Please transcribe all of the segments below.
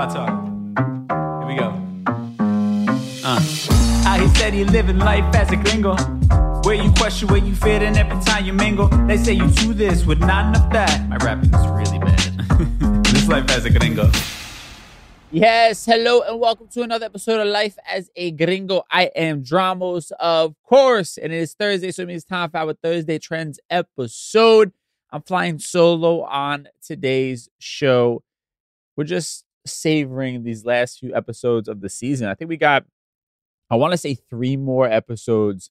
My talk. Here we go. Uh. How he said he living life as a gringo. Where you question where you fit in every time you mingle. They say you do this with not enough that. My rapping is really bad. this life as a gringo. Yes, hello and welcome to another episode of Life as a Gringo. I am Dramos, of course, and it is Thursday, so it means time for our Thursday Trends episode. I'm flying solo on today's show. We're just savoring these last few episodes of the season. I think we got, I want to say, three more episodes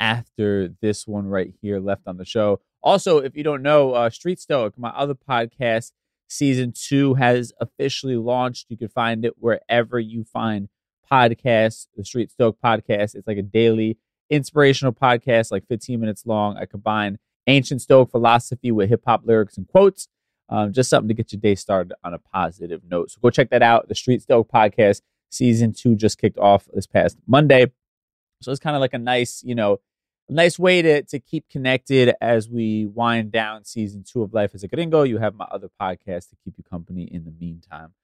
after this one right here left on the show. Also, if you don't know, uh, Street Stoic, my other podcast, season two has officially launched. You can find it wherever you find podcasts. The Street Stoic podcast. It's like a daily inspirational podcast, like 15 minutes long. I combine ancient Stoic philosophy with hip hop lyrics and quotes. Um, just something to get your day started on a positive note. So go check that out. The Street Stoic podcast season two just kicked off this past Monday. So it's kind of like a nice, you know, nice way to to keep connected as we wind down season two of Life as a Gringo. You have my other podcast to keep you company in the meantime.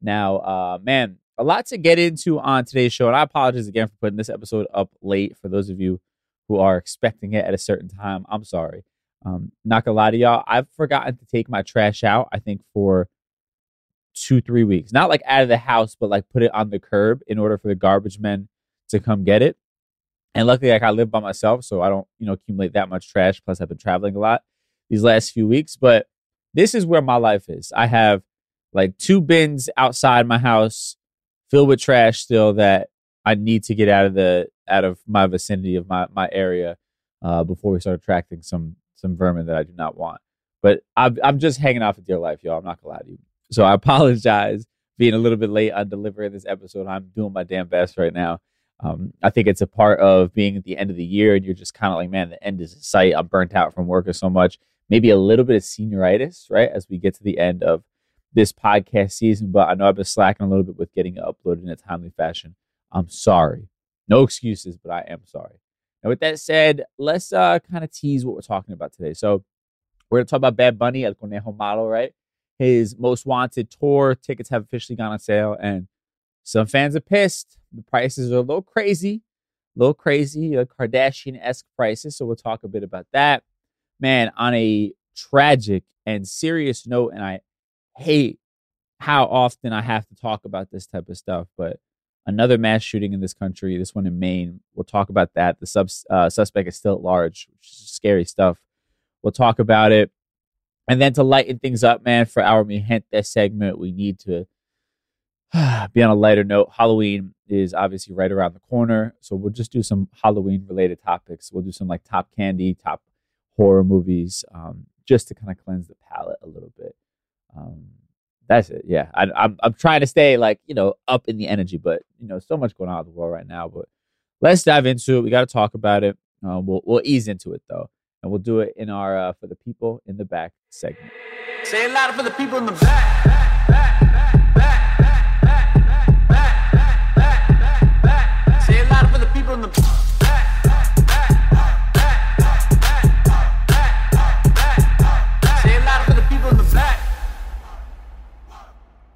Now, uh, man, a lot to get into on today's show, and I apologize again for putting this episode up late. For those of you who are expecting it at a certain time, I'm sorry. Um, not gonna lie to y'all, I've forgotten to take my trash out. I think for two, three weeks. Not like out of the house, but like put it on the curb in order for the garbage men to come get it. And luckily, like I live by myself, so I don't, you know, accumulate that much trash. Plus, I've been traveling a lot these last few weeks. But this is where my life is. I have like two bins outside my house filled with trash still that I need to get out of the out of my vicinity of my my area uh, before we start attracting some some vermin that I do not want. But I'm, I'm just hanging off with your life, y'all. I'm not gonna lie to you. So I apologize being a little bit late on delivering this episode. I'm doing my damn best right now. Um, I think it's a part of being at the end of the year, and you're just kind of like, man, the end is in sight. I'm burnt out from working so much. Maybe a little bit of senioritis, right, as we get to the end of this podcast season. But I know I've been slacking a little bit with getting it uploaded in a timely fashion. I'm sorry. No excuses, but I am sorry. And with that said, let's uh, kind of tease what we're talking about today. So we're going to talk about Bad Bunny, El Conejo Malo, right? His most wanted tour tickets have officially gone on sale, and some fans are pissed. The prices are a little crazy, a little crazy, a Kardashian esque prices. So we'll talk a bit about that. Man, on a tragic and serious note, and I hate how often I have to talk about this type of stuff, but another mass shooting in this country, this one in Maine. We'll talk about that. The sub, uh, suspect is still at large, which is scary stuff. We'll talk about it. And then to lighten things up, man, for our Mi Gente segment, we need to be on a lighter note. Halloween is obviously right around the corner. So we'll just do some Halloween related topics. We'll do some like top candy, top horror movies, um, just to kind of cleanse the palate a little bit. Um, that's it. Yeah, I, am I'm, I'm trying to stay like you know up in the energy, but you know so much going on in the world right now. But let's dive into it. We got to talk about it. Uh, we'll we'll ease into it though. and we'll do it in our uh, for the people in the back segment. Say it louder for the people in the back,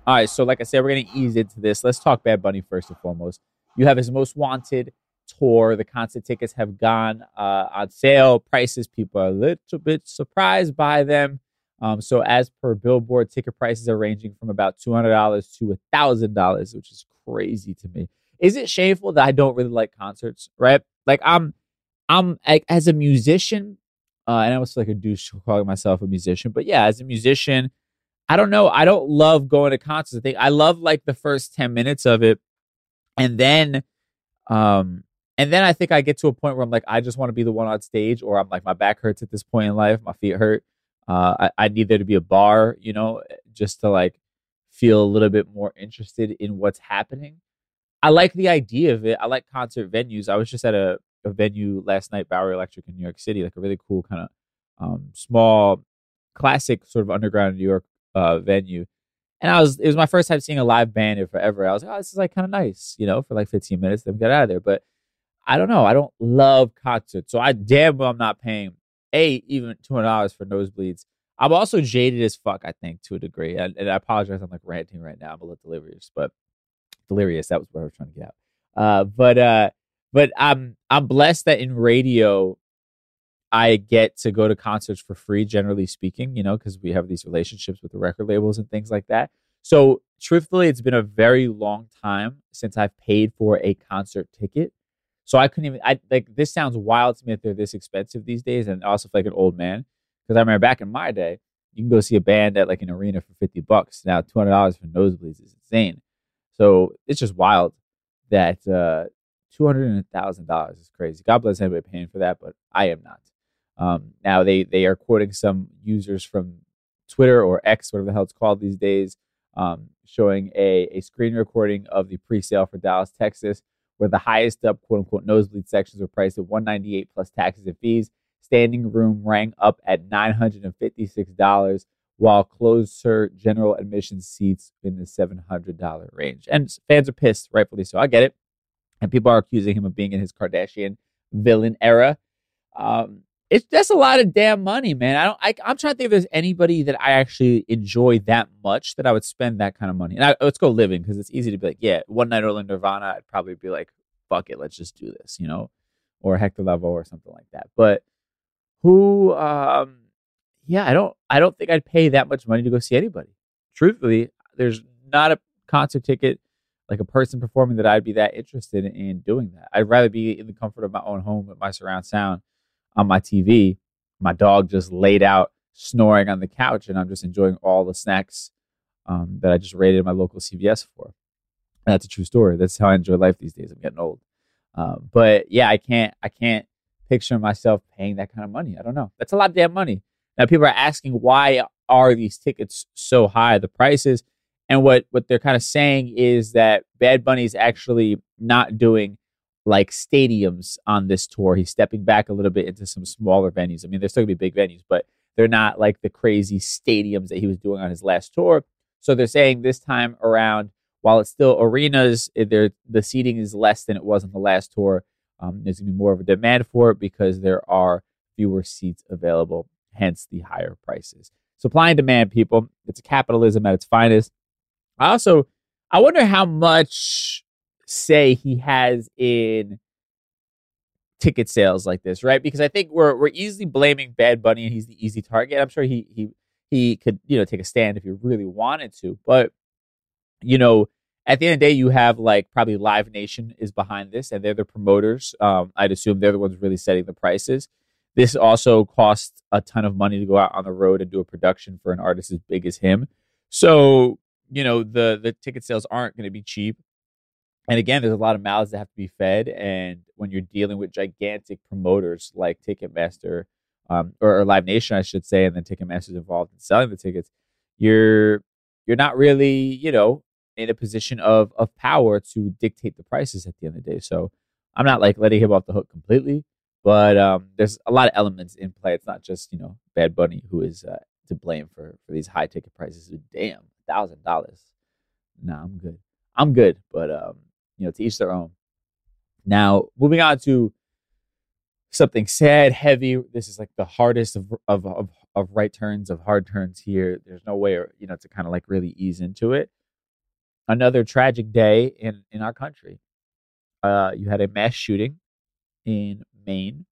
All right, so like I said, we're gonna ease into this. Let's talk Bad Bunny first and foremost. You have his most wanted tour. The concert tickets have gone uh, on sale. Prices, people are a little bit surprised by them. Um, so, as per Billboard, ticket prices are ranging from about two hundred dollars to thousand dollars, which is crazy to me. Is it shameful that I don't really like concerts? Right? Like I'm, I'm like, as a musician, uh, and I was like a douche calling myself a musician, but yeah, as a musician, I don't know. I don't love going to concerts. I think I love like the first ten minutes of it, and then, um, and then I think I get to a point where I'm like, I just want to be the one on stage, or I'm like, my back hurts at this point in life, my feet hurt. Uh, I, I need there to be a bar, you know, just to like feel a little bit more interested in what's happening. I like the idea of it. I like concert venues. I was just at a, a venue last night, Bowery Electric in New York City, like a really cool kind of um, small, classic sort of underground New York uh, venue. And I was, it was my first time seeing a live band in forever. I was like, oh, this is like kind of nice, you know, for like 15 minutes, then we got out of there. But I don't know. I don't love concerts. So I damn well I'm not paying a even two hundred dollars for nosebleeds. I'm also jaded as fuck, I think, to a degree. And, and, I apologize, I'm like ranting right now. I'm a little delirious, but delirious, that was what I was trying to get out. Uh, but uh, but I'm I'm blessed that in radio I get to go to concerts for free, generally speaking, you know, because we have these relationships with the record labels and things like that. So truthfully, it's been a very long time since I've paid for a concert ticket. So I couldn't even. I like this sounds wild to me that they're this expensive these days, and also like an old man because I remember back in my day, you can go see a band at like an arena for fifty bucks. Now two hundred dollars for nosebleeds is insane. So it's just wild that uh, two hundred and thousand dollars is crazy. God bless anybody paying for that, but I am not. Um, now they they are quoting some users from Twitter or X, whatever the hell it's called these days, um, showing a, a screen recording of the pre-sale for Dallas, Texas, where the highest up quote unquote nosebleed sections were priced at 198 plus taxes and fees. Standing room rang up at $956, while closer general admission seats in the $700 range. And fans are pissed, rightfully so. I get it. And people are accusing him of being in his Kardashian villain era. Um, it's that's a lot of damn money, man. I don't. I, am trying to think if there's anybody that I actually enjoy that much that I would spend that kind of money. And I, let's go living because it's easy to be like, yeah, one night only Nirvana. I'd probably be like, fuck it, let's just do this, you know, or Hector Lavoe or something like that. But who, um, yeah, I don't. I don't think I'd pay that much money to go see anybody. Truthfully, there's not a concert ticket like a person performing that I'd be that interested in doing that. I'd rather be in the comfort of my own home with my surround sound on my TV, my dog just laid out snoring on the couch, and I'm just enjoying all the snacks um, that I just raided my local CVS for. And that's a true story. That's how I enjoy life these days. I'm getting old, uh, but yeah, I can't. I can't picture myself paying that kind of money. I don't know. That's a lot of damn money. Now people are asking why are these tickets so high? The prices, and what what they're kind of saying is that Bad Bunny is actually not doing like stadiums on this tour. He's stepping back a little bit into some smaller venues. I mean, they're still gonna be big venues, but they're not like the crazy stadiums that he was doing on his last tour. So they're saying this time around, while it's still arenas, eh, the seating is less than it was on the last tour. Um, there's gonna be more of a demand for it because there are fewer seats available, hence the higher prices. Supply and demand, people. It's capitalism at its finest. I also, I wonder how much say he has in ticket sales like this, right? Because I think we're we're easily blaming Bad Bunny and he's the easy target. I'm sure he he he could, you know, take a stand if he really wanted to. But, you know, at the end of the day, you have like probably Live Nation is behind this and they're the promoters. Um, I'd assume they're the ones really setting the prices. This also costs a ton of money to go out on the road and do a production for an artist as big as him. So, you know, the the ticket sales aren't going to be cheap and again, there's a lot of mouths that have to be fed. And when you're dealing with gigantic promoters like Ticketmaster um, or, or, Live Nation, I should say, and then Ticketmaster's involved in selling the tickets, you're you're not really, you know, in a position of of power to dictate the prices at the end of the day. So I'm not like letting him off the hook completely, But um, there's a lot of elements in play. It's not just you know Bad Bunny who is uh, to blame for for these high ticket prices. Damn, thousand dollars. Nah, I'm good. I'm good. But um, you know, to each their own. Now, moving on to something sad, heavy. This is like the hardest of of of, of right turns, of hard turns here. There's no way, you know, to kind of like really ease into it. Another tragic day in in our country. Uh, you had a mass shooting in Maine.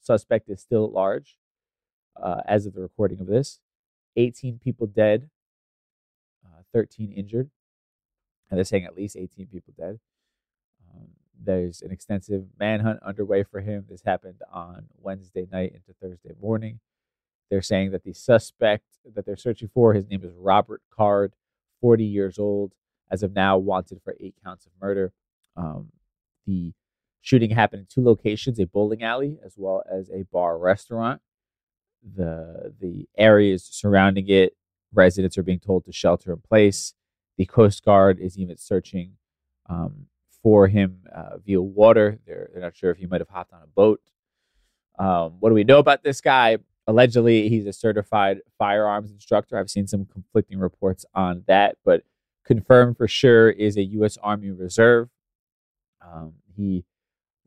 Suspect is still at large uh, as of the recording of this. 18 people dead, uh, 13 injured. And they're saying at least 18 people dead. Um, there's an extensive manhunt underway for him. This happened on Wednesday night into Thursday morning. They're saying that the suspect that they're searching for, his name is Robert Card, 40 years old, as of now wanted for eight counts of murder. Um, the shooting happened in two locations, a bowling alley as well as a bar restaurant. The the areas surrounding it, residents are being told to shelter in place. The Coast Guard is even searching um, for him uh, via water. They're, they're not sure if he might have hopped on a boat. Um, what do we know about this guy? Allegedly, he's a certified firearms instructor. I've seen some conflicting reports on that, but confirmed for sure is a U.S. Army Reserve. Um, he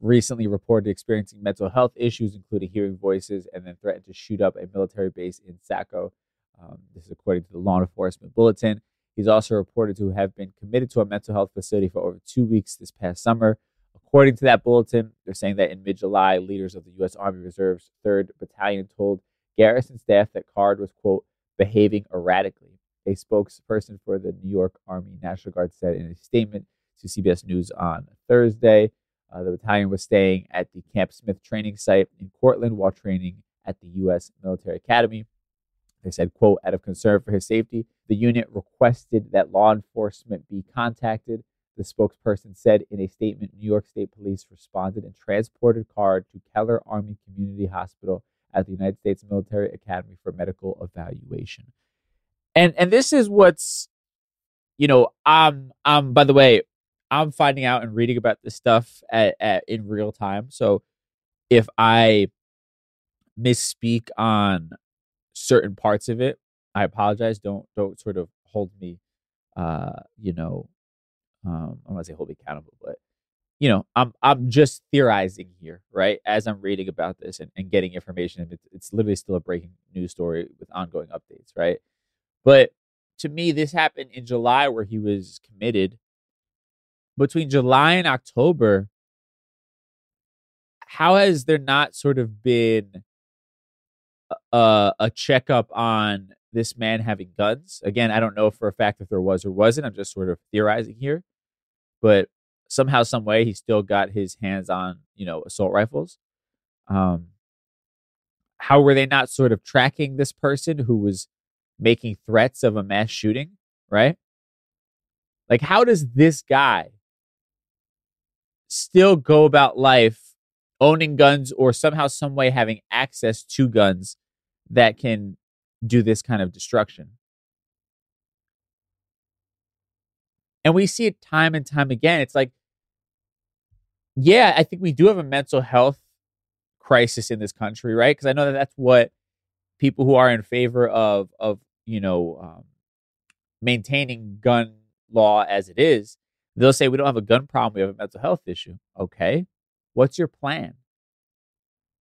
recently reported experiencing mental health issues, including hearing voices, and then threatened to shoot up a military base in Saco. Um, this is according to the law enforcement bulletin. He's also reported to have been committed to a mental health facility for over two weeks this past summer. According to that bulletin, they're saying that in mid July, leaders of the U.S. Army Reserve's 3rd Battalion told garrison staff that Card was, quote, behaving erratically. A spokesperson for the New York Army National Guard said in a statement to CBS News on Thursday. Uh, the battalion was staying at the Camp Smith training site in Cortlandt while training at the U.S. Military Academy. They said, quote, out of concern for his safety, the unit requested that law enforcement be contacted. The spokesperson said in a statement, New York State Police responded and transported Card to Keller Army Community Hospital at the United States Military Academy for medical evaluation. And and this is what's, you know, I'm um. By the way, I'm finding out and reading about this stuff at, at in real time. So if I misspeak on certain parts of it, I apologize. Don't don't sort of hold me, uh, you know, um, I don't want to say hold me accountable, but you know, I'm I'm just theorizing here, right? As I'm reading about this and, and getting information, it's, it's literally still a breaking news story with ongoing updates, right? But to me, this happened in July where he was committed. Between July and October, how has there not sort of been a, a checkup on this man having guns. Again, I don't know for a fact if there was or wasn't. I'm just sort of theorizing here. But somehow, some way, he still got his hands on, you know, assault rifles. Um, how were they not sort of tracking this person who was making threats of a mass shooting, right? Like, how does this guy still go about life owning guns or somehow, some way having access to guns that can do this kind of destruction. And we see it time and time again. It's like, yeah, I think we do have a mental health crisis in this country, right? Because I know that that's what people who are in favor of of you know um, maintaining gun law as it is, they'll say we don't have a gun problem, we have a mental health issue. Okay, what's your plan?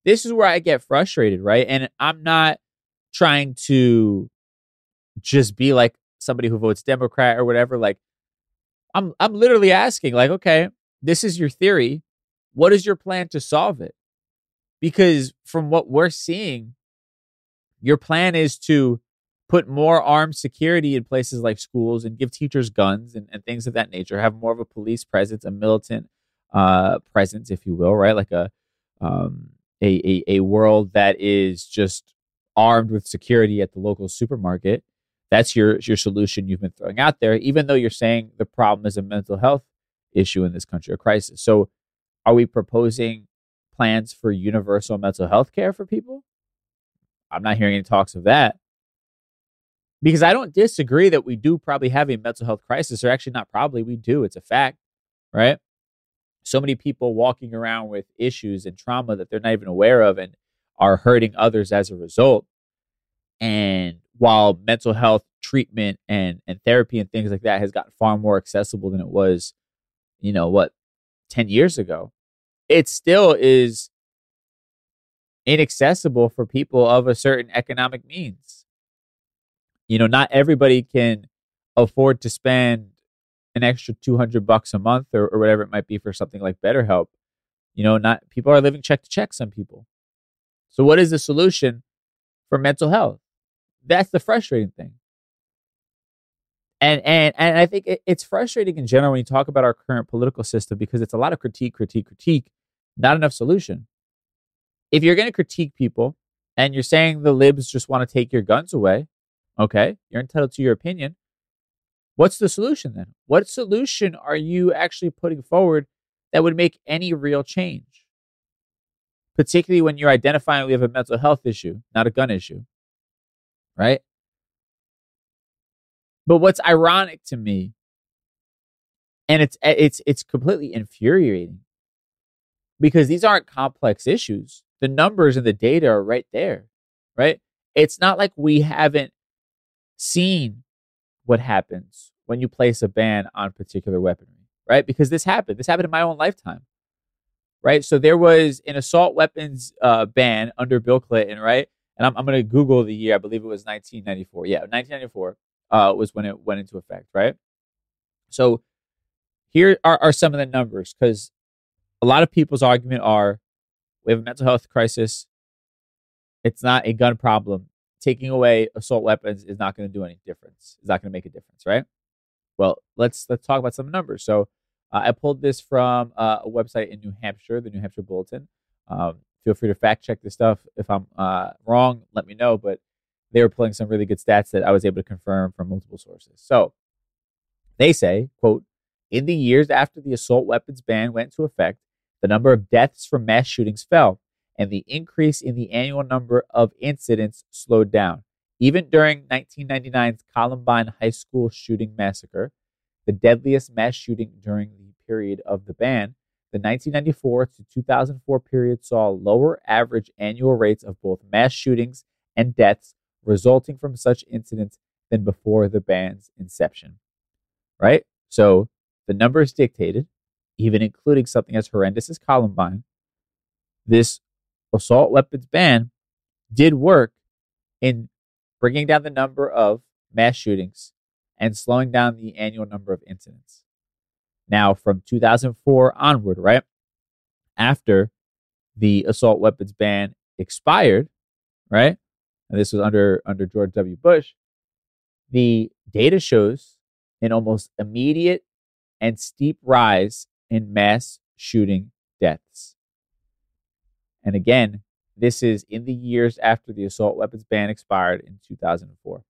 This is where I get frustrated, right? And I'm not trying to just be like somebody who votes Democrat or whatever. Like, I'm I'm literally asking, like, okay, this is your theory. What is your plan to solve it? Because from what we're seeing, your plan is to put more armed security in places like schools and give teachers guns and, and things of that nature, have more of a police presence, a militant uh, presence, if you will, right? Like a um, a, a, a world that is just armed with security at the local supermarket. That's your your solution you've been throwing out there, even though you're saying the problem is a mental health issue in this country, a crisis. So, are we proposing plans for universal mental health care for people? I'm not hearing any talks of that. Because I don't disagree that we do probably have a mental health crisis, or actually, not probably, we do. It's a fact, right? So many people walking around with issues and trauma that they're not even aware of and are hurting others as a result. And while mental health treatment and, and therapy and things like that has gotten far more accessible than it was, you know, what, 10 years ago, it still is inaccessible for people of a certain economic means. You know, not everybody can afford to spend an extra 200 bucks a month or, or whatever it might be for something like BetterHelp. You know, not people are living check to check, some people. So, what is the solution for mental health? That's the frustrating thing. And, and, and I think it, it's frustrating in general when you talk about our current political system because it's a lot of critique, critique, critique, not enough solution. If you're going to critique people and you're saying the libs just want to take your guns away, okay, you're entitled to your opinion. What's the solution then? What solution are you actually putting forward that would make any real change? Particularly when you're identifying we have a mental health issue, not a gun issue, right? But what's ironic to me, and it's eh, it's it's completely infuriating, because these aren't complex issues. The numbers and the data are right there, right? It's not like we haven't seen what happens when you place a ban on particular weaponry, right? Because this happened. This happened in my own lifetime, right? So there was an assault weapons uh, ban under Bill Clinton, right? And I'm, I'm going to Google the year. I believe it was 1994. Yeah, 1994 uh, was when it went into effect, right? So here are, are some of the numbers because a lot of people's argument are we have a mental health crisis. It's not a gun problem taking away assault weapons is not going to do any difference. It's not going to make a difference, right? Well, let's let's talk about some numbers. So uh, I pulled this from uh, a website in New Hampshire, the New Hampshire Bulletin. Um, feel free to fact check this stuff. If I'm uh, wrong, let me know. But they were pulling some really good stats that I was able to confirm from multiple sources. So they say, quote, in the years after the assault weapons ban went into effect, the number of deaths from mass shootings fell and the increase in the annual number of incidents slowed down. Even during 1999's Columbine High School shooting massacre, the deadliest mass shooting during the period of the ban, the 1994 to 2004 period saw lower average annual rates of both mass shootings and deaths resulting from such incidents than before the ban's inception. Right? So the numbers dictated, even including something as horrendous as Columbine, this assault weapons ban did work in bringing down the number of mass shootings and slowing down the annual number of incidents. Now, from 2004 onward, right after the assault weapons ban expired, right, and this was under under George W. Bush, the data shows an almost immediate and steep rise in mass shooting deaths. And again, this is in the years after the assault weapons ban expired in 2004.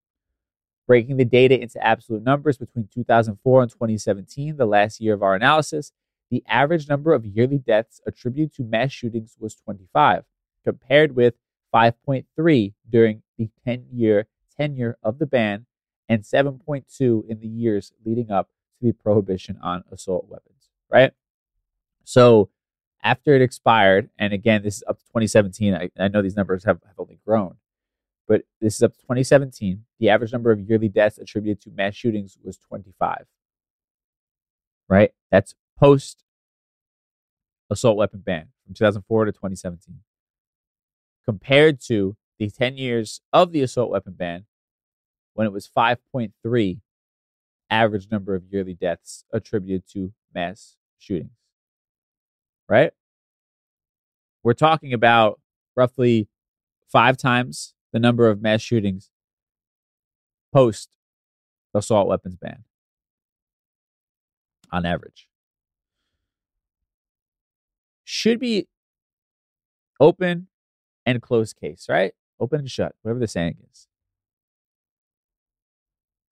Breaking the data into absolute numbers between 2004 and 2017, the last year of our analysis, the average number of yearly deaths attributed to mass shootings was 25, compared with 5.3 during the 10 year tenure of the ban and 7.2 in the years leading up to the prohibition on assault weapons, right? So after it expired, and again, this is up to 2017. I, I know these numbers have, have only grown, but this is up to 2017. The average number of yearly deaths attributed to mass shootings was 25. Right? That's post assault weapon ban from 2004 to 2017. Compared to the 10 years of the assault weapon ban, when it was 5.3 average number of yearly deaths attributed to mass shootings right? We're talking about roughly five times the number of mass shootings post assault weapons ban on average. Should be open and closed case, right? Open and shut, whatever the saying is.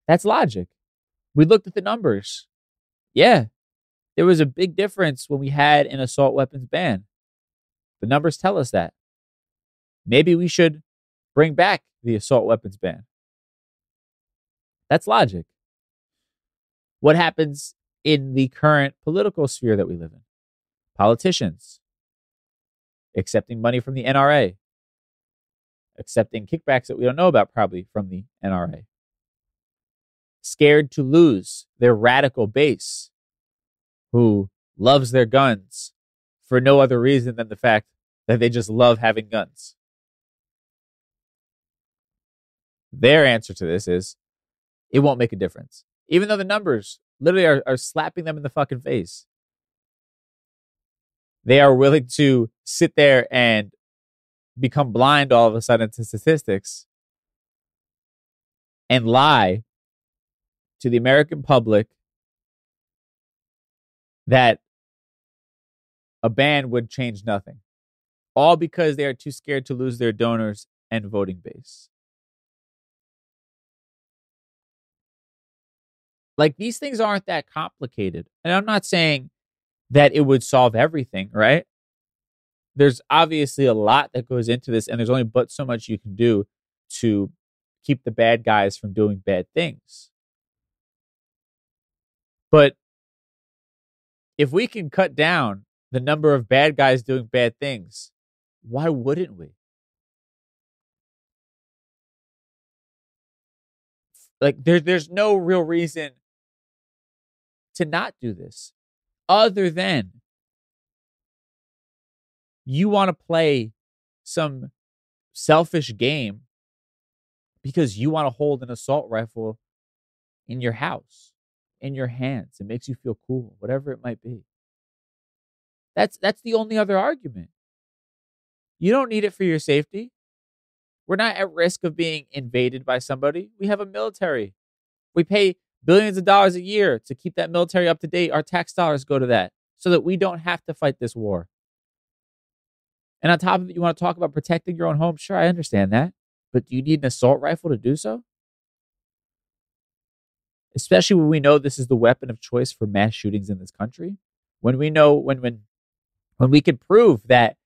That's logic. We looked at the numbers. Yeah, there was a big difference when we had an assault weapons ban. The numbers tell us that. Maybe we should bring back the assault weapons ban. That's logic. What happens in the current political sphere that we live in? politicians, accepting money from the NRA, accepting kickbacks that we don't know about probably from the NRA, scared to lose their radical base who loves their guns for no other reason than the fact that they just love having guns. Their answer to this is it won't make a difference. Even though the numbers literally are, are slapping them in the fucking face. They are willing to sit there and become blind all of a sudden to statistics and lie to the American public that a ban would change nothing. All because they are too scared to lose their donors and voting base. Like these things aren't that complicated. And I'm not saying that it would solve everything, right? There's obviously a lot that goes into this, and there's only but so much you can do to keep the bad guys from doing bad things. But if we can cut down the number of bad guys doing bad things, why wouldn't we? Like there, there's no real reason to not do this other than you want to play some selfish game because you want to hold an assault rifle in your house in your hands it makes you feel cool whatever it might be that's that's the only other argument you don't need it for your safety we're not at risk of being invaded by somebody we have a military we pay billions of dollars a year to keep that military up to date. Our tax dollars go to that so that we don't have to fight this war. And on top of it, you want to talk about protecting your own home? Sure, I understand that. But do you need an assault rifle to do so? Especially when we know this is the weapon of choice for mass shootings in this country. When we know, when, when, when we could prove that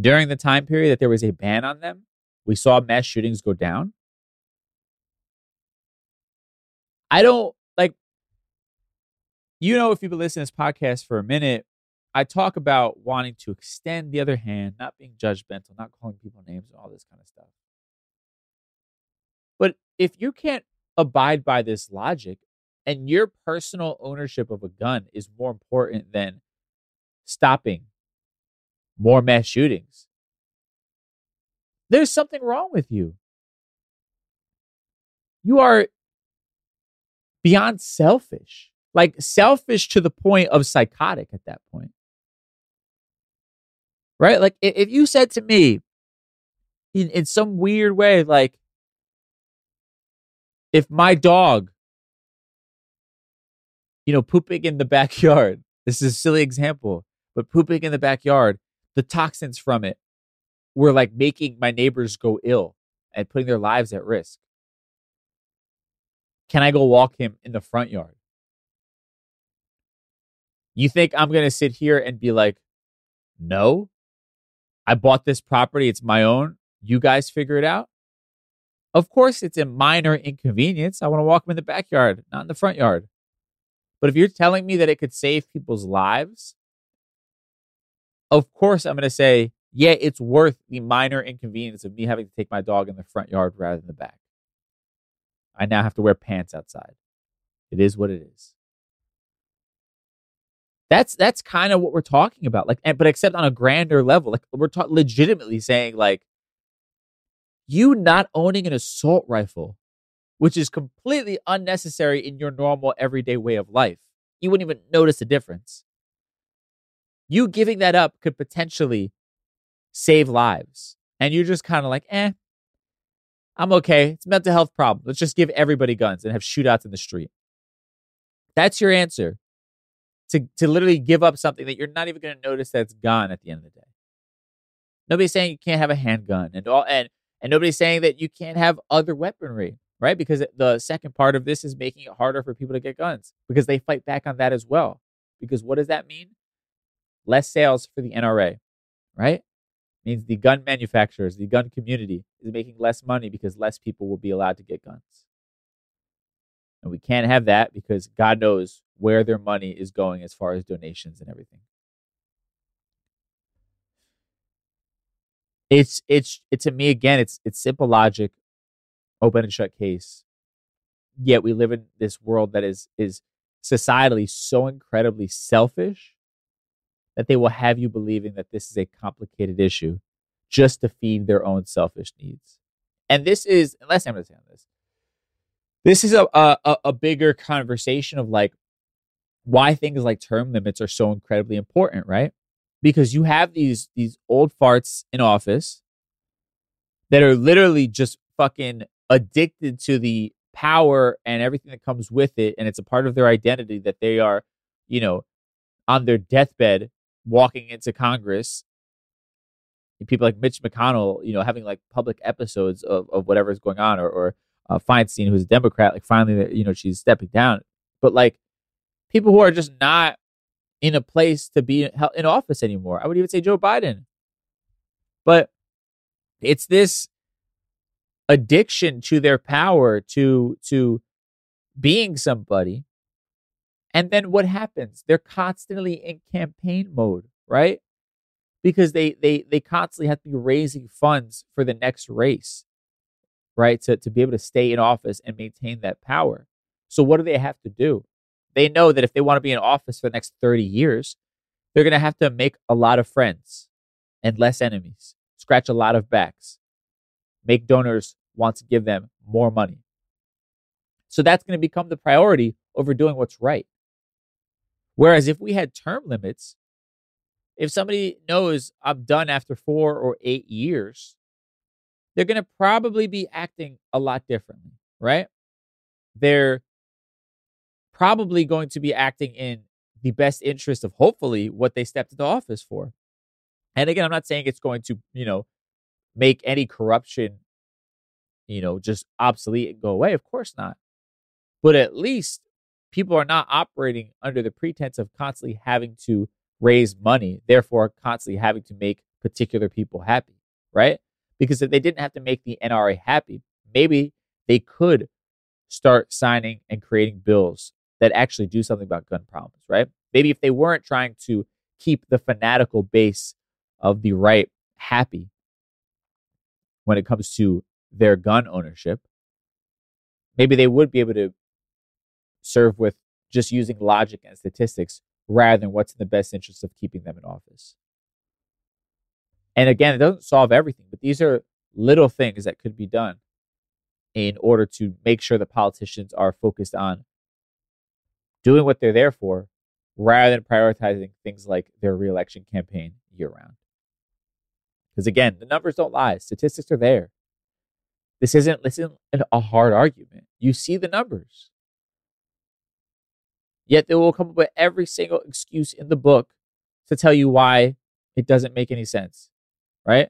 during the time period that there was a ban on them, we saw mass shootings go down. I don't like you know, if you've been listening to this podcast for a minute, I talk about wanting to extend the other hand, not being judgmental, not calling people names, and all this kind of stuff. But if you can't abide by this logic and your personal ownership of a gun is more important than stopping more mass shootings, there's something wrong with you. You are beyond selfish like selfish to the point of psychotic at that point. Right? Like if you said to me in, in some weird way, like, if my dog, you know, pooping in the backyard, this is a silly example, but pooping in the backyard, the toxins from it were like making my neighbors go ill and putting their lives at risk. Can I go walk him in the front yard? You think I'm going to sit here and be like, no, I bought this property. It's my own. You guys figure it out. Of course, it's a minor inconvenience. I want to walk him in the backyard, not in the front yard. But if you're telling me that it could save people's lives, of course, I'm going to say, yeah, it's worth the minor inconvenience of me having to take my dog in the front yard rather than the back. I now have to wear pants outside. It is what it is. That's that's kind of what we're talking about. Like, but except on a grander level. Like we're ta- legitimately saying like you not owning an assault rifle, which is completely unnecessary in your normal everyday way of life. You wouldn't even notice a difference. You giving that up could potentially save lives. And you're just kind of like, eh, I'm okay. It's mental health problem. Let's just give everybody guns and have shootouts in the street. That's your answer to to literally give up something that you're not even going to notice that's gone at the end of the day. Nobody's saying you can't have a handgun and all and and nobody's saying that you can't have other weaponry, right? Because the second part of this is making it harder for people to get guns because they fight back on that as well. Because what does that mean? Less sales for the NRA, right? means the gun manufacturers, the gun community is making less money because less people will be allowed to get guns. And we can't have that because God knows where their money is going as far as donations and everything. it's it's it to me again. It's it's simple logic, open and shut case. Yet we live in this world that is is societally so incredibly selfish that they will have you believing that this is a complicated issue just to feed their own selfish needs. And this is, time I'm on this, this is a, a a bigger conversation of like why things like term limits are so incredibly important, right? Because you have these these old farts in office that are literally just fucking addicted to the power and everything that comes with it and it's a part of their identity that they are, you know, on their deathbed walking into Congress people like Mitch McConnell, you know, having like public episodes of, of whatever is going on, or, or uh, Feinstein, who's a Democrat, like finally, you know, she's stepping down. But like people who are just not in a place to be in office anymore. I would even say Joe Biden. But it's this addiction to their power, to to being somebody. And then what happens? They're constantly in campaign mode, right? Because they they they constantly have to be raising funds for the next race right? To, to be able to stay in office and maintain that power. So, what do they have to do? They know that if they want to be in office for the next 30 years, they're going to have to make a lot of friends and less enemies, scratch a lot of backs, make donors want to give them more money. So, that's going to become the priority over doing what's right. Whereas if we had term limits, if somebody knows I'm done after four or eight years, they're going to probably be acting a lot differently, right? They're probably going to be acting in the best interest of hopefully what they stepped into office for. And again, I'm not saying it's going to, you know, make any corruption, you know, just obsolete and go away. Of course not. But at least people are not operating under the pretense of constantly having to raise money, therefore constantly having to make particular people happy, right? Because if they didn't have to make the NRA happy, maybe they could start signing and creating bills that actually do something about gun problems, right? Maybe if they weren't trying to keep the fanatical base of the right happy when it comes to their gun ownership, maybe they would be able to serve with just using logic and statistics rather than what's in the best interest of keeping them in office. And again, it doesn't solve everything, but these are little things that could be done in order to make sure that politicians are focused on doing what they're there for rather than prioritizing things like their reelection campaign year round. Because again, the numbers don't lie, statistics are there. This isn't, this isn't a hard argument. You see the numbers. Yet they will come up with every single excuse in the book to tell you why it doesn't make any sense right?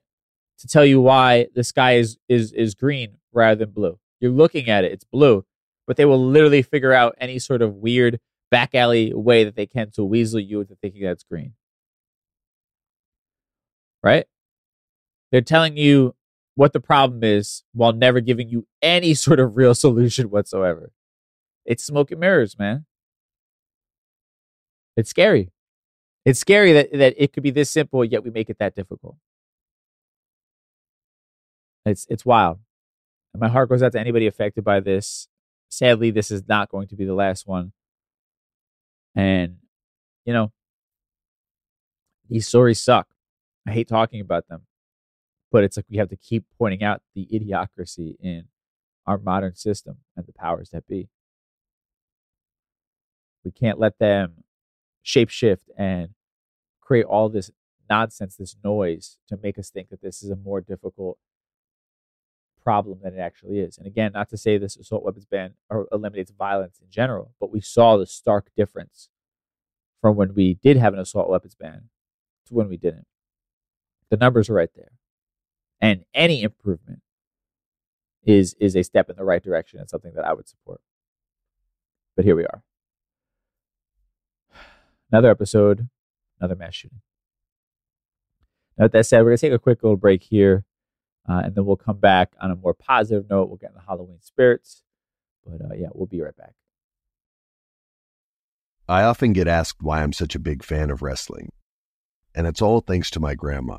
To tell you why the sky is is is green rather than blue. You're looking at it, it's blue, but they will literally figure out any sort of weird back alley way that they can to weasel you into thinking that it's green. Right? They're telling you what the problem is while never giving you any sort of real solution whatsoever. It's smoke and mirrors, man. It's scary. It's scary that, that it could be this simple, yet we make it that difficult. It's it's wild. And my heart goes out to anybody affected by this. Sadly, this is not going to be the last one. And you know, these stories suck. I hate talking about them. But it's like we have to keep pointing out the idiocracy in our modern system and the powers that be. We can't let them shapeshift and create all this nonsense, this noise to make us think that this is a more difficult problem than it actually is. And again, not to say this assault weapons ban or eliminates violence in general, but we saw the stark difference from when we did have an assault weapons ban to when we didn't. The numbers are right there. And any improvement is is a step in the right direction and something that I would support. But here we are. Another episode, another mass shooting. Now, with that said, we're going to take a quick little break here. Uh, and then we'll come back on a more positive note. We'll get in the Halloween spirits. But uh, yeah, we'll be right back. I often get asked why I'm such a big fan of wrestling. And it's all thanks to my grandma.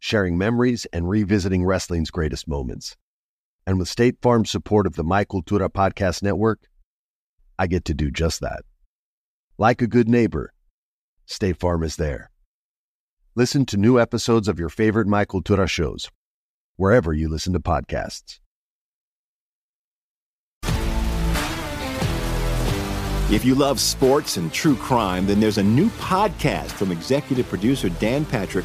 sharing memories and revisiting wrestling's greatest moments. And with State Farm's support of the My Cultura Podcast Network, I get to do just that. Like a good neighbor, State Farm is there. Listen to new episodes of your favorite My Cultura shows, wherever you listen to podcasts. If you love sports and true crime, then there's a new podcast from executive producer Dan Patrick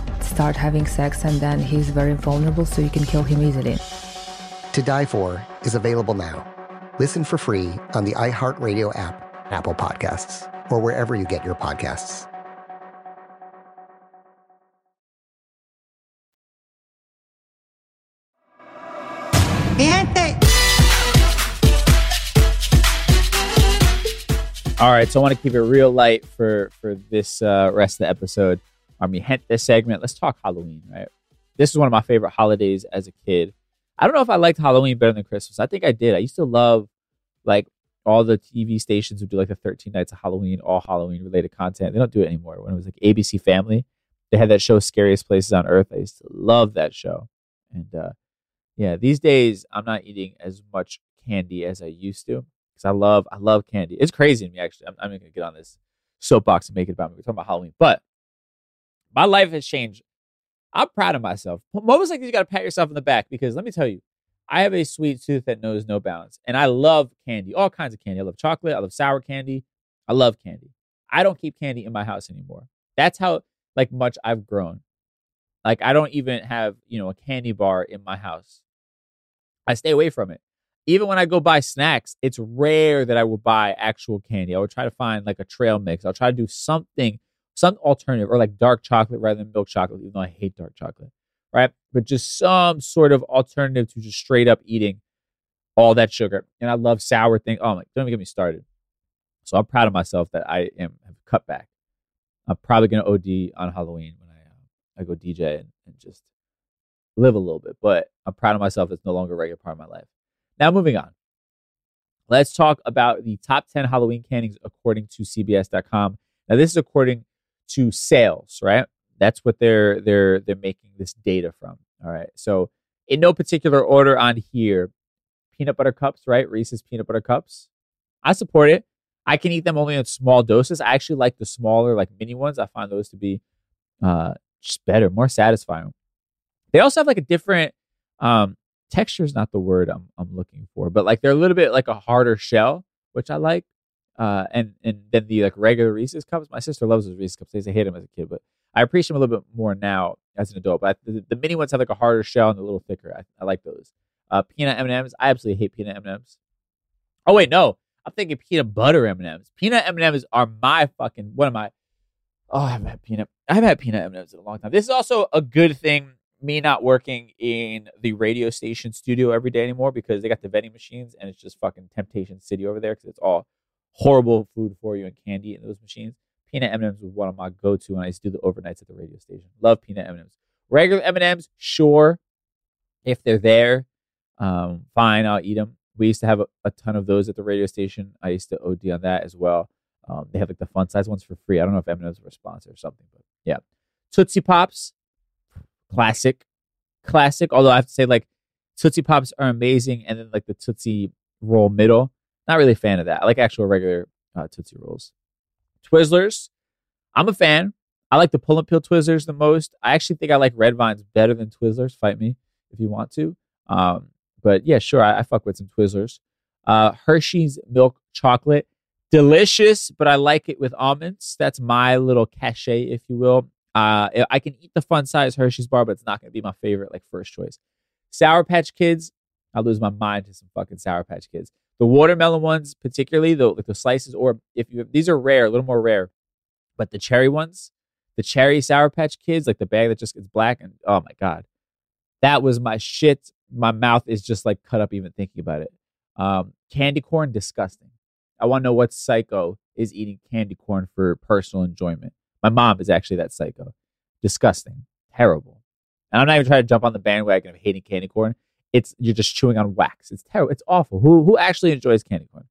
start having sex, and then he's very vulnerable, so you can kill him easily. To Die For is available now. Listen for free on the iHeartRadio app, Apple Podcasts, or wherever you get your podcasts. All right, so I want to keep it real light for for this uh, rest of the episode. I mean, hint this segment. Let's talk Halloween, right? This is one of my favorite holidays as a kid. I don't know if I liked Halloween better than Christmas. I think I did. I used to love like all the TV stations would do like the 13 nights of Halloween, all Halloween related content. They don't do it anymore. When it was like ABC Family, they had that show Scariest Places on Earth. I used to love that show. And uh yeah, these days I'm not eating as much candy as I used to because I love I love candy. It's crazy to me actually. I'm, I'm gonna get on this soapbox and make it about me. We're talking about Halloween, but my life has changed. I'm proud of myself. Moments like these, you got to pat yourself in the back because let me tell you, I have a sweet tooth that knows no bounds, and I love candy, all kinds of candy. I love chocolate. I love sour candy. I love candy. I don't keep candy in my house anymore. That's how like much I've grown. Like I don't even have you know a candy bar in my house. I stay away from it even when I go buy snacks, it's rare that I will buy actual candy. I would try to find like a trail mix. I'll try to do something, some alternative, or like dark chocolate rather than milk chocolate, even though I hate dark chocolate, right? But just some sort of alternative to just straight up eating all that sugar. And I love sour things. Oh my, don't even get me started. So I'm proud of myself that I am have cut back. I'm probably gonna OD on Halloween when I uh, I go DJ and, and just live a little bit. But I'm proud of myself. It's no longer a regular part of my life. Now, moving on. Let's talk about the top 10 Halloween candies according to CBS.com. Now, this is according to sales, right? That's what they're they're they're making this data from. All right. So, in no particular order on here, peanut butter cups, right? Reese's peanut butter cups. I support it. I can eat them only in small doses. I actually like the smaller, like mini ones. I find those to be uh, just better, more satisfying. They also have like a different um, texture is not the word I'm I'm looking for, but like they're a little bit like a harder shell, which I like. Uh, and and then the like regular Reese's cups. My sister loves those Reese's cups. I hate them as a kid, but I appreciate them a little bit more now as an adult. But the, the mini ones have like a harder shell and a little thicker. I, I like those. Uh, peanut M&Ms. I absolutely hate peanut M&Ms. Oh wait, no. I'm thinking peanut butter M&Ms. Peanut M&Ms are my fucking what am I? Oh, I haven't had peanut. I haven't had peanut M&Ms in a long time. This is also a good thing. Me not working in the radio station studio every day anymore because they got the vending machines and it's just fucking temptation city over there because it's all horrible food for you and candy in those machines. Peanut M&Ms was one of my go-to when I used to do the overnights at the radio station. Love peanut M&Ms. Regular M&Ms, sure, if they're there, um, fine, I'll eat them. We used to have a, a, ton of those at the radio station. I used to OD on that as well. Um, they have like the fun size ones for free. I don't know if M&M's were a sponsor or something, but yeah. Tootsie Pops, classic, classic. Although I have to say, like Tootsie Pops are amazing, and then like the Tootsie Roll middle, not really a fan of that. I like actual regular uh, Tootsie Rolls. Twizzlers, I'm a fan. I like the pull and peel Twizzlers the most. I actually think I like Red Vines better than Twizzlers. Fight me if you want to. Um, but yeah, sure, I, I, fuck with some Twizzlers. Uh, Hershey's milk chocolate, delicious, but I like it with almonds. That's my little cachet, if you will. Uh, I can eat the fun size Hershey's bar, but it's not going to be my favorite, like first choice. Sour Patch Kids, I lose my mind to some fucking Sour Patch Kids. The watermelon ones, particularly the the slices, or if you these are rare, a little more rare, but the cherry ones, the cherry Sour Patch Kids, like the bag that just gets black, and oh my god, that was my shit. My mouth is just like cut up even thinking about it. Um, candy corn, disgusting. I want to know what psycho is eating candy corn for personal enjoyment. My mom is actually that psycho. Disgusting. Terrible. And I'm not even trying to jump on the bandwagon of hating candy corn. It's you're just chewing on wax. It's terrible. It's awful. Who who actually enjoys candy corn?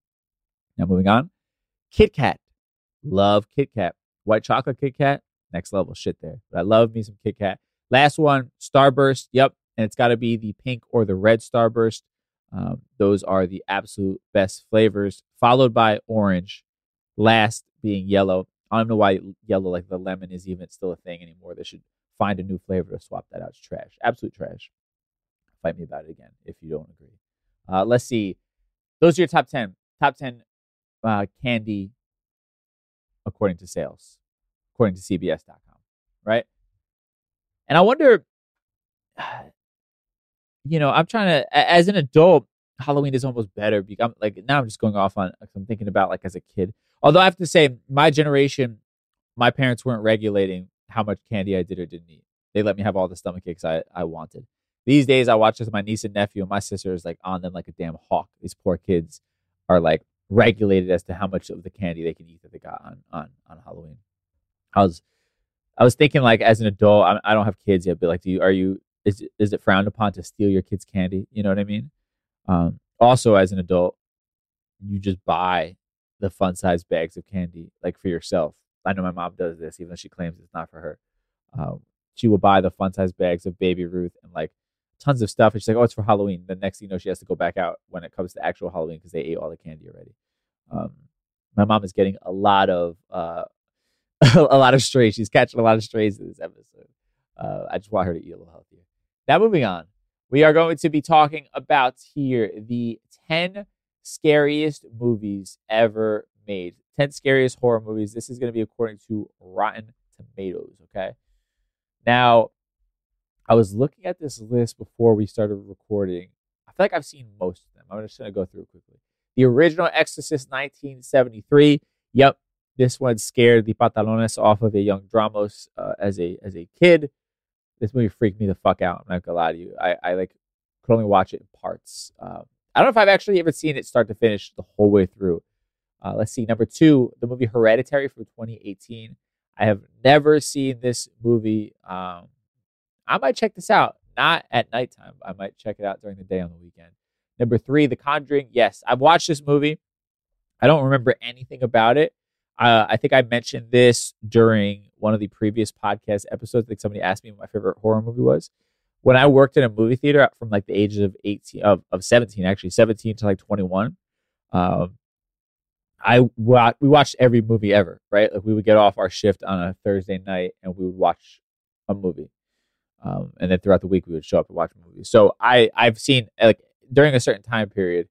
Now moving on. Kit Kat. Love Kit Kat. White chocolate Kit Kat. Next level shit there. But I love me some Kit Kat. Last one, Starburst. Yep. And it's got to be the pink or the red Starburst. Um, those are the absolute best flavors, followed by orange. Last being yellow. I don't know why yellow, like the lemon, is even still a thing anymore. They should find a new flavor to swap that out. It's trash. Absolute trash. Fight me about it again if you don't agree. Uh, let's see. Those are your top 10. Top 10 uh, candy according to sales, according to CBS.com, right? And I wonder, you know, I'm trying to, as an adult, Halloween is almost better. Because like now I'm just going off on, I'm thinking about like as a kid. Although I have to say, my generation, my parents weren't regulating how much candy I did or didn't eat. They let me have all the stomach aches I, I wanted. These days, I watch this with my niece and nephew, and my sister is like on them like a damn hawk. These poor kids are like regulated as to how much of the candy they can eat that they got on on on Halloween. I was I was thinking like as an adult, I, I don't have kids yet, but like, do you are you is is it frowned upon to steal your kids' candy? You know what I mean? Um, also, as an adult, you just buy the fun size bags of candy like for yourself. I know my mom does this, even though she claims it's not for her. Um, she will buy the fun size bags of Baby Ruth and like tons of stuff. And she's like, "Oh, it's for Halloween." The next thing you know, she has to go back out when it comes to actual Halloween because they ate all the candy already. Um, my mom is getting a lot of uh, a lot of strays. She's catching a lot of strays in this episode. Uh, I just want her to eat a little healthier. Now, moving on, we are going to be talking about here the ten scariest movies ever made. 10 scariest horror movies. This is going to be according to Rotten Tomatoes, okay? Now, I was looking at this list before we started recording. I feel like I've seen most of them. I'm just going to go through quickly. The original Exorcist 1973. Yep, this one scared the pantalones off of a young Dramos uh, as a as a kid. This movie freaked me the fuck out. I'm not gonna lie to you. I, I like could only watch it in parts. Um, I don't know if I've actually ever seen it start to finish the whole way through. Uh, let's see. Number two, the movie Hereditary from 2018. I have never seen this movie. Um, I might check this out. Not at nighttime. I might check it out during the day on the weekend. Number three, The Conjuring. Yes, I've watched this movie. I don't remember anything about it. Uh, I think I mentioned this during one of the previous podcast episodes. I think somebody asked me what my favorite horror movie was. When I worked in a movie theater from like the ages of 18, of, of 17, actually, 17 to like 21, um, I we watched every movie ever, right? Like we would get off our shift on a Thursday night and we would watch a movie, um, and then throughout the week we would show up and watch movies. So I I've seen like during a certain time period,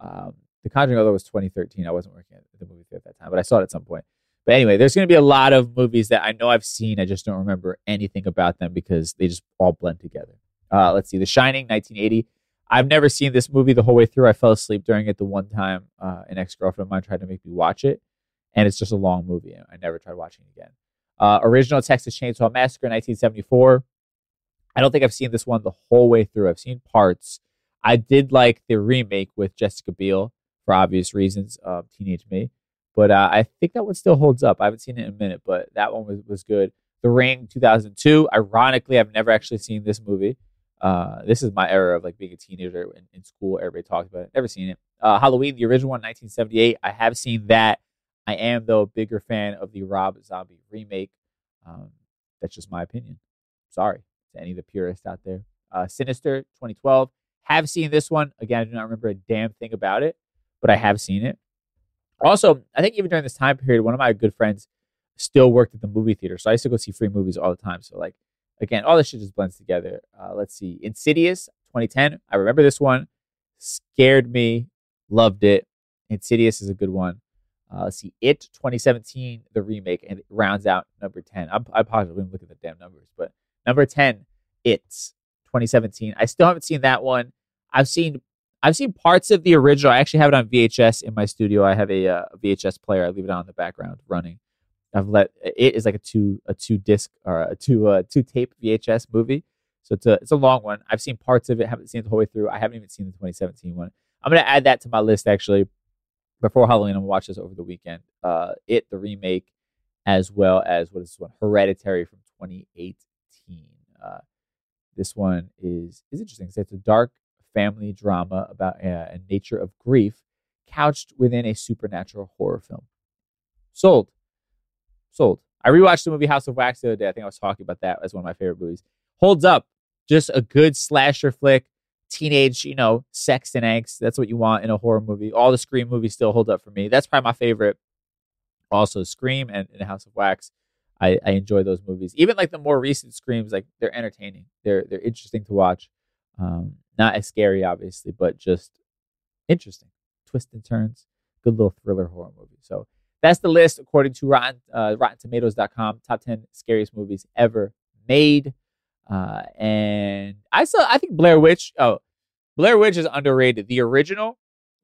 um, The Conjuring, although was 2013, I wasn't working at the movie theater at that time, but I saw it at some point. But anyway, there's going to be a lot of movies that I know I've seen. I just don't remember anything about them because they just all blend together. Uh, let's see, The Shining, 1980. I've never seen this movie the whole way through. I fell asleep during it the one time uh, an ex girlfriend of mine tried to make me watch it, and it's just a long movie. I never tried watching it again. Uh, original Texas Chainsaw Massacre, 1974. I don't think I've seen this one the whole way through. I've seen parts. I did like the remake with Jessica Biel for obvious reasons, uh, Teenage Me. But uh, I think that one still holds up. I haven't seen it in a minute, but that one was, was good. The Ring 2002. Ironically, I've never actually seen this movie. Uh, this is my era of like being a teenager in, in school. Everybody talks about it. Never seen it. Uh, Halloween, the original one, 1978. I have seen that. I am though a bigger fan of the Rob Zombie remake. Um, that's just my opinion. Sorry to any of the purists out there. Uh, Sinister, 2012. Have seen this one. Again, I do not remember a damn thing about it, but I have seen it. Also, I think even during this time period, one of my good friends still worked at the movie theater. So I used to go see free movies all the time. So, like, again, all this shit just blends together. Uh, let's see. Insidious, 2010. I remember this one. Scared me. Loved it. Insidious is a good one. Uh, let's see. It, 2017, the remake, and it rounds out number 10. I'm, I didn't look at the damn numbers. But number 10, It's 2017. I still haven't seen that one. I've seen I've seen parts of the original. I actually have it on VHS in my studio. I have a, uh, VHS player. I leave it on in the background running. I've let it is like a two a two disc or a two uh, two tape VHS movie. So it's a it's a long one. I've seen parts of it. Haven't seen it the whole way through. I haven't even seen the 2017 one. I'm gonna add that to my list actually before Halloween. I'm gonna watch this over the weekend. Uh, it the remake as well as what is this one Hereditary from 2018. Uh, this one is is interesting. It's a dark family drama about uh, a nature of grief couched within a supernatural horror film. Sold. Sold. I rewatched the movie House of Wax the other day. I think I was talking about that as one of my favorite movies. Holds up. Just a good slasher flick. Teenage, you know, sex and angst. That's what you want in a horror movie. All the Scream movies still hold up for me. That's probably my favorite. Also, Scream and, and House of Wax. I, I enjoy those movies. Even like the more recent Screams, like they're entertaining. They're they're interesting to watch. Um, not as scary, obviously, but just interesting. Twists and turns. Good little thriller horror movie. So that's the list according to Rotten, uh, RottenTomatoes.com. Top 10 scariest movies ever made. Uh, and I saw, I think Blair Witch, oh, Blair Witch is underrated. The original,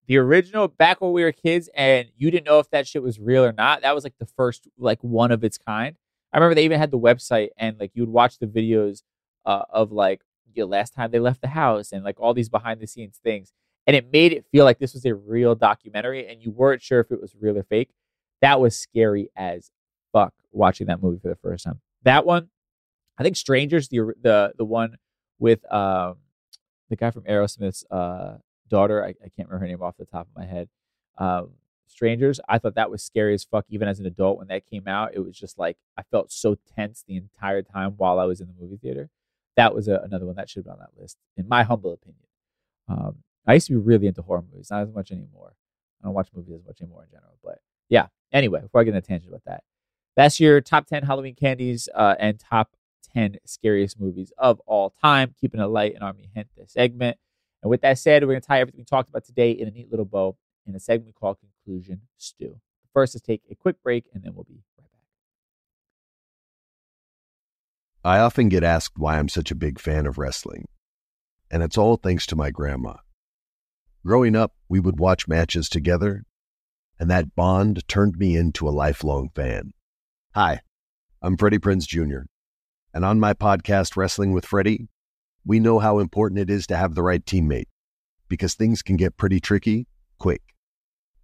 the original back when we were kids and you didn't know if that shit was real or not. That was like the first, like one of its kind. I remember they even had the website and like you would watch the videos uh, of like the last time they left the house and like all these behind the scenes things. And it made it feel like this was a real documentary and you weren't sure if it was real or fake. That was scary as fuck watching that movie for the first time. That one, I think Strangers, the the the one with um the guy from Aerosmith's uh daughter, I, I can't remember her name off the top of my head. Um Strangers, I thought that was scary as fuck even as an adult when that came out. It was just like I felt so tense the entire time while I was in the movie theater. That was a, another one that should be on that list, in my humble opinion. Um, I used to be really into horror movies, not as much anymore. I don't watch movies as much anymore in general, but yeah, Anyway, before I get into tangent about that, that's your top 10 Halloween candies uh, and top 10 scariest movies of all time. Keeping it light in Army Gente segment. And with that said, we're going to tie everything we talked about today in a neat little bow in a segment we call Conclusion Stew. First, let's take a quick break and then we'll be right back. I often get asked why I'm such a big fan of wrestling, and it's all thanks to my grandma. Growing up, we would watch matches together and that bond turned me into a lifelong fan. Hi, I'm Freddie Prinze Jr., and on my podcast, Wrestling with Freddie, we know how important it is to have the right teammate because things can get pretty tricky quick.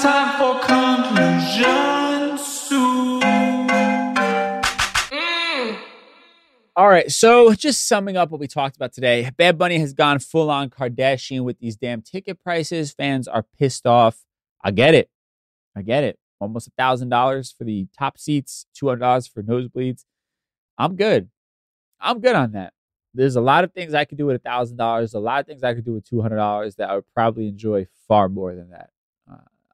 Time for Conclusion Stew. All right, so just summing up what we talked about today, Bad Bunny has gone full on Kardashian with these damn ticket prices. Fans are pissed off. I get it. I get it. Almost a thousand dollars for the top seats, two hundred dollars for nosebleeds. I'm good. I'm good on that. There's a lot of things I could do with a thousand dollars. A lot of things I could do with two hundred dollars that I would probably enjoy far more than that.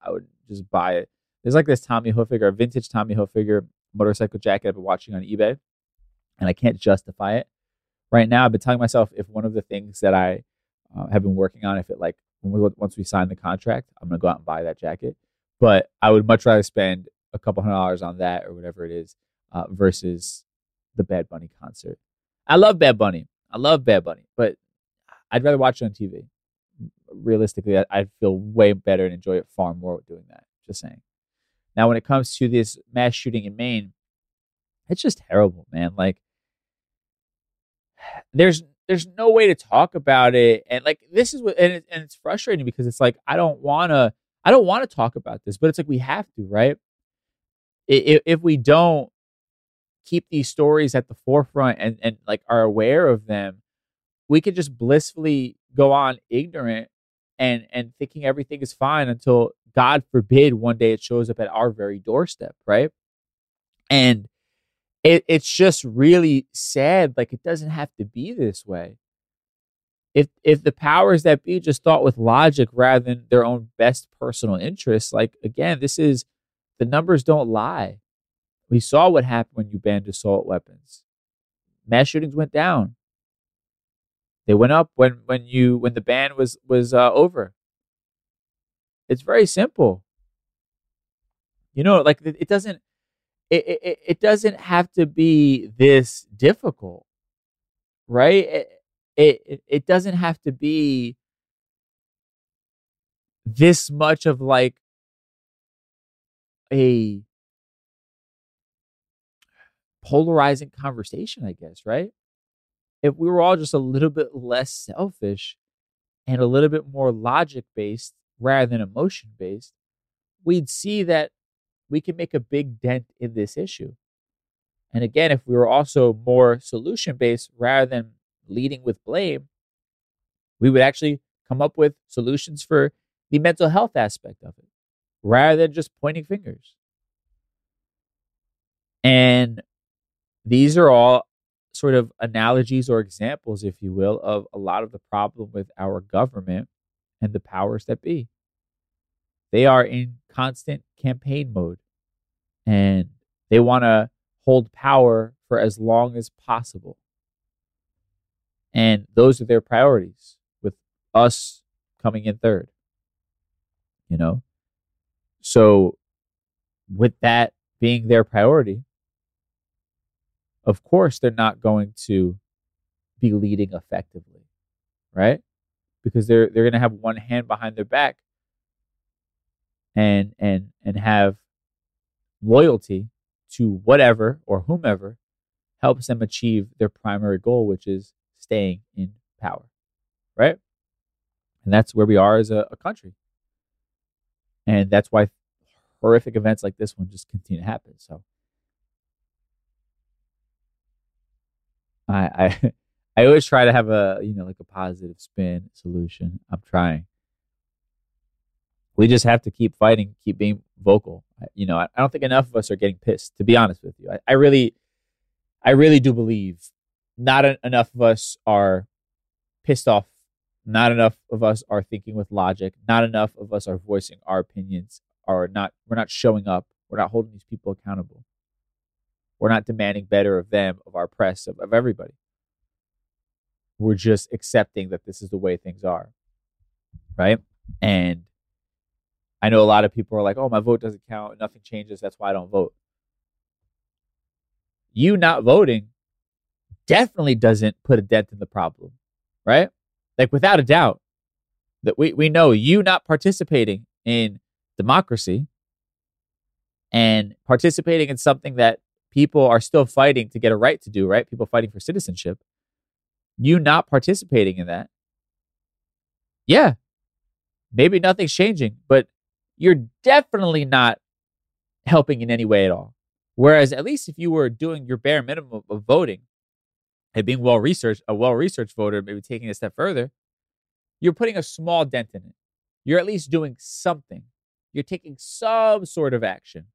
I would just buy it. There's like this Tommy Hilfiger, vintage Tommy Hilfiger motorcycle jacket I've been watching on eBay, and I can't justify it right now. I've been telling myself if one of the things that I uh, have been working on, if it like once we sign the contract, I'm gonna go out and buy that jacket. But I would much rather spend a couple hundred dollars on that or whatever it is uh, versus the Bad Bunny concert. I love Bad Bunny. I love Bad Bunny, but I'd rather watch it on TV realistically, I, feel way better and enjoy it far more doing that. Just saying. Now, when it comes to this mass shooting in Maine, it's just terrible, man. Like, there's there's no way to talk about it, and like this is what, and, it, and it's frustrating because it's like I don't wanna, I don't want to talk about this, but it's like we have to, right? If, if we don't keep these stories at the forefront and and like are aware of them, we could just blissfully go on ignorant and and thinking everything is fine until God forbid one day it shows up at our very doorstep, right? And it, it's just really sad. Like it doesn't have to be this way. If if the powers that be just thought with logic rather than their own best personal interests, like again, this is the numbers don't lie. We saw what happened when you banned assault weapons. Mass shootings went down. They went up when when you when the ban was was uh, over. It's very simple. You know, like it, it doesn't it, it it doesn't have to be this difficult, right? It, it it doesn't have to be this much of like a polarizing conversation, I guess, right? If we were all just a little bit less selfish and a little bit more logic based rather than emotion based, we'd see that we can make a big dent in this issue. And again, if we were also more solution based rather than leading with blame, we would actually come up with solutions for the mental health aspect of it rather than just pointing fingers. And these are all sort of analogies or examples, if you will, of a lot of the problem with our government and the powers that be. They are in constant campaign mode and they want to hold power for as long as possible. And those are their priorities, with us coming in third. You know? So, with that being their priority, of course they're not going to be leading effectively, right? Because they're they're going to have one hand behind their back and and and have loyalty to whatever or whomever helps them achieve their primary goal, which is staying in power, right? And that's where we are as a, a country. And that's why horrific events like this one just continue to happen. So I I I always try to have a you know like a positive spin solution. I'm trying. We just have to keep fighting, keep being vocal. You know, I, I don't think enough of us are getting pissed. To be honest with you, I, I really, I really do believe not enough of us are pissed off. Not enough of us are thinking with logic. Not enough of us are voicing our opinions. Are not we're not showing up. We're not holding these people accountable. We're not demanding better of them, of our press, of, of everybody. We're just accepting that this is the way things are. Right? And I know a lot of people are like, oh, my vote doesn't count. Nothing changes. That's why I don't vote. You not voting definitely doesn't put a dent in the problem, right? Like, without a doubt, that we, we know you not participating in democracy and participating in something that people are still fighting to get a right to do, right? People fighting for citizenship. You not participating in that. Yeah, maybe nothing's changing, but you're definitely not helping in any way at all. Whereas, at least if you were doing your bare minimum of voting and being well researched, a well researched voter, maybe taking a step further, you're putting a small dent in it. You're at least doing something. You're taking some sort of action,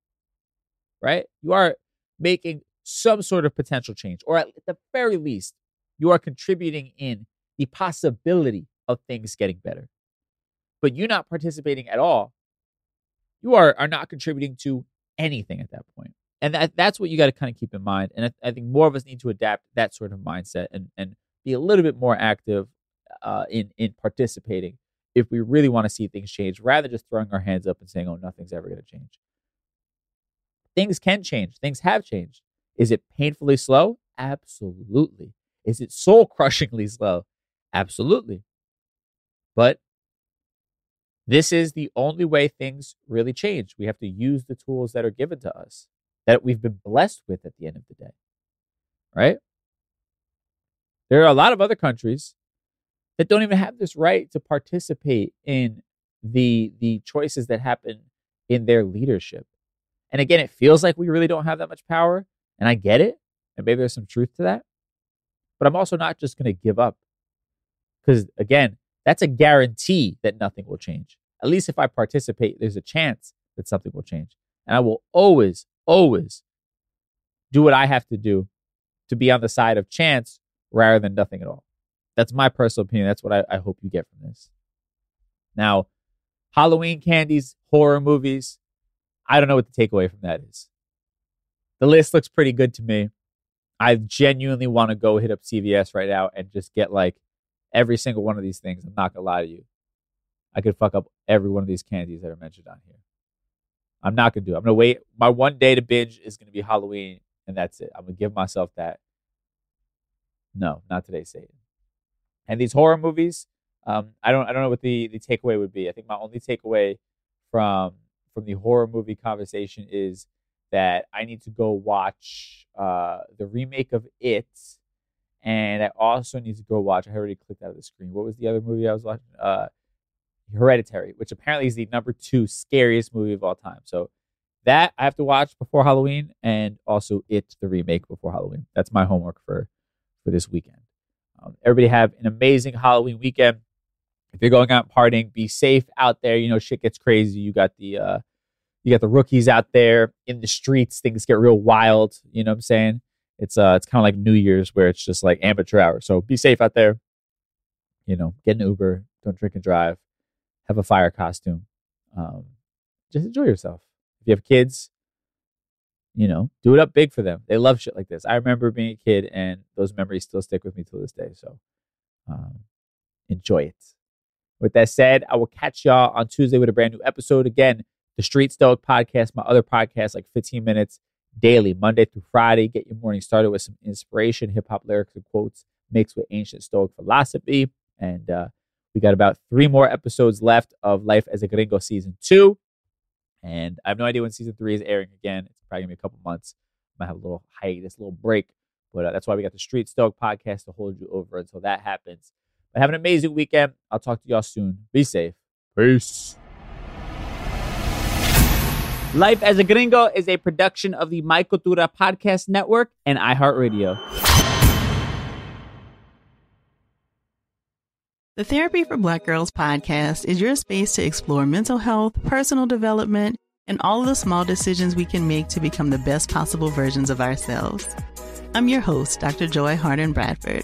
right? You are making some sort of potential change, or at the very least, you are contributing in the possibility of things getting better. But you not participating at all you are are not contributing to anything at that point. And that, that's what you got to kind of keep in mind. And I, I, think more of us need to adapt that sort of mindset and, and be a little bit more active uh, in, in participating if we really want to see things change rather than just throwing our hands up and saying, oh, nothing's ever going to change. Things can change, things have changed. Is it painfully slow? Absolutely. Is it soul crushingly slow? Absolutely. But this is the only way things really change. We have to use the tools that are given to us, that we've been blessed with at the end of the day. Right? There are a lot of other countries that don't even have this right to participate in the the choices that happen in their leadership. And again, it feels like we really don't have that much power, and I get it, and maybe there's some truth to that. But I'm also not just going to give up. Cuz again, that's a guarantee that nothing will change. At least if I participate, there's a chance that something will change. And I will always, always do what I have to do to be on the side of chance rather than nothing at all. That's my personal opinion. That's what I, I hope you get from this. Now, Halloween candies, horror movies, I don't know what the takeaway from that is. The list looks pretty good to me. I genuinely want to go hit up CVS right now and just get like every single one of these things. I'm not gonna lie to you. I could fuck up every one of these candies that are mentioned on here. I'm not gonna do it. I'm gonna wait. My one day to binge is gonna be Halloween, and that's it. I'm gonna give myself that. No, not today, Satan. And these horror movies, um, I don't I don't know what the the takeaway would be. I think my only takeaway from from the horror movie conversation is that I need to go watch uh, the remake of It and I also need to go watch. I already clicked out of the screen. What was the other movie I was watching? Uh, Hereditary, which apparently is the number two scariest movie of all time. So that I have to watch before Halloween, and also It, the remake, before Halloween. That's my homework for for this weekend. Um, everybody have an amazing Halloween weekend. If you're going out partying, be safe out there. You know, shit gets crazy. You got the uh, you got the rookies out there in the streets. Things get real wild. You know what I'm saying? it's uh it's kind of like New Year's where it's just like amateur hour. So be safe out there. You know, get an Uber, don't drink and drive, have a fire costume. Um, just enjoy yourself. If you have kids, you know, do it up big for them. They love shit like this. I remember being a kid, and those memories still stick with me to this day. So, um, enjoy it. With that said, I will catch y'all on Tuesday with a brand new episode. Again, the Street Stoic podcast, my other podcast, like 15 minutes daily, Monday through Friday. Get your morning started with some inspiration, hip hop lyrics and quotes mixed with ancient Stoic philosophy. And uh, we got about three more episodes left of Life as a Gringo season two. And I have no idea when season three is airing again. It's probably gonna be a couple months. I Might have a little hiatus, a little break, but uh, that's why we got the Street Stoic podcast to hold you over until that happens. But have an amazing weekend. I'll talk to y'all soon. Be safe. Peace. Life as a Gringo is a production of the My Cultura Podcast Network and iHeartRadio. The Therapy for Black Girls podcast is your space to explore mental health, personal development, and all of the small decisions we can make to become the best possible versions of ourselves. I'm your host, Dr. Joy Harden Bradford,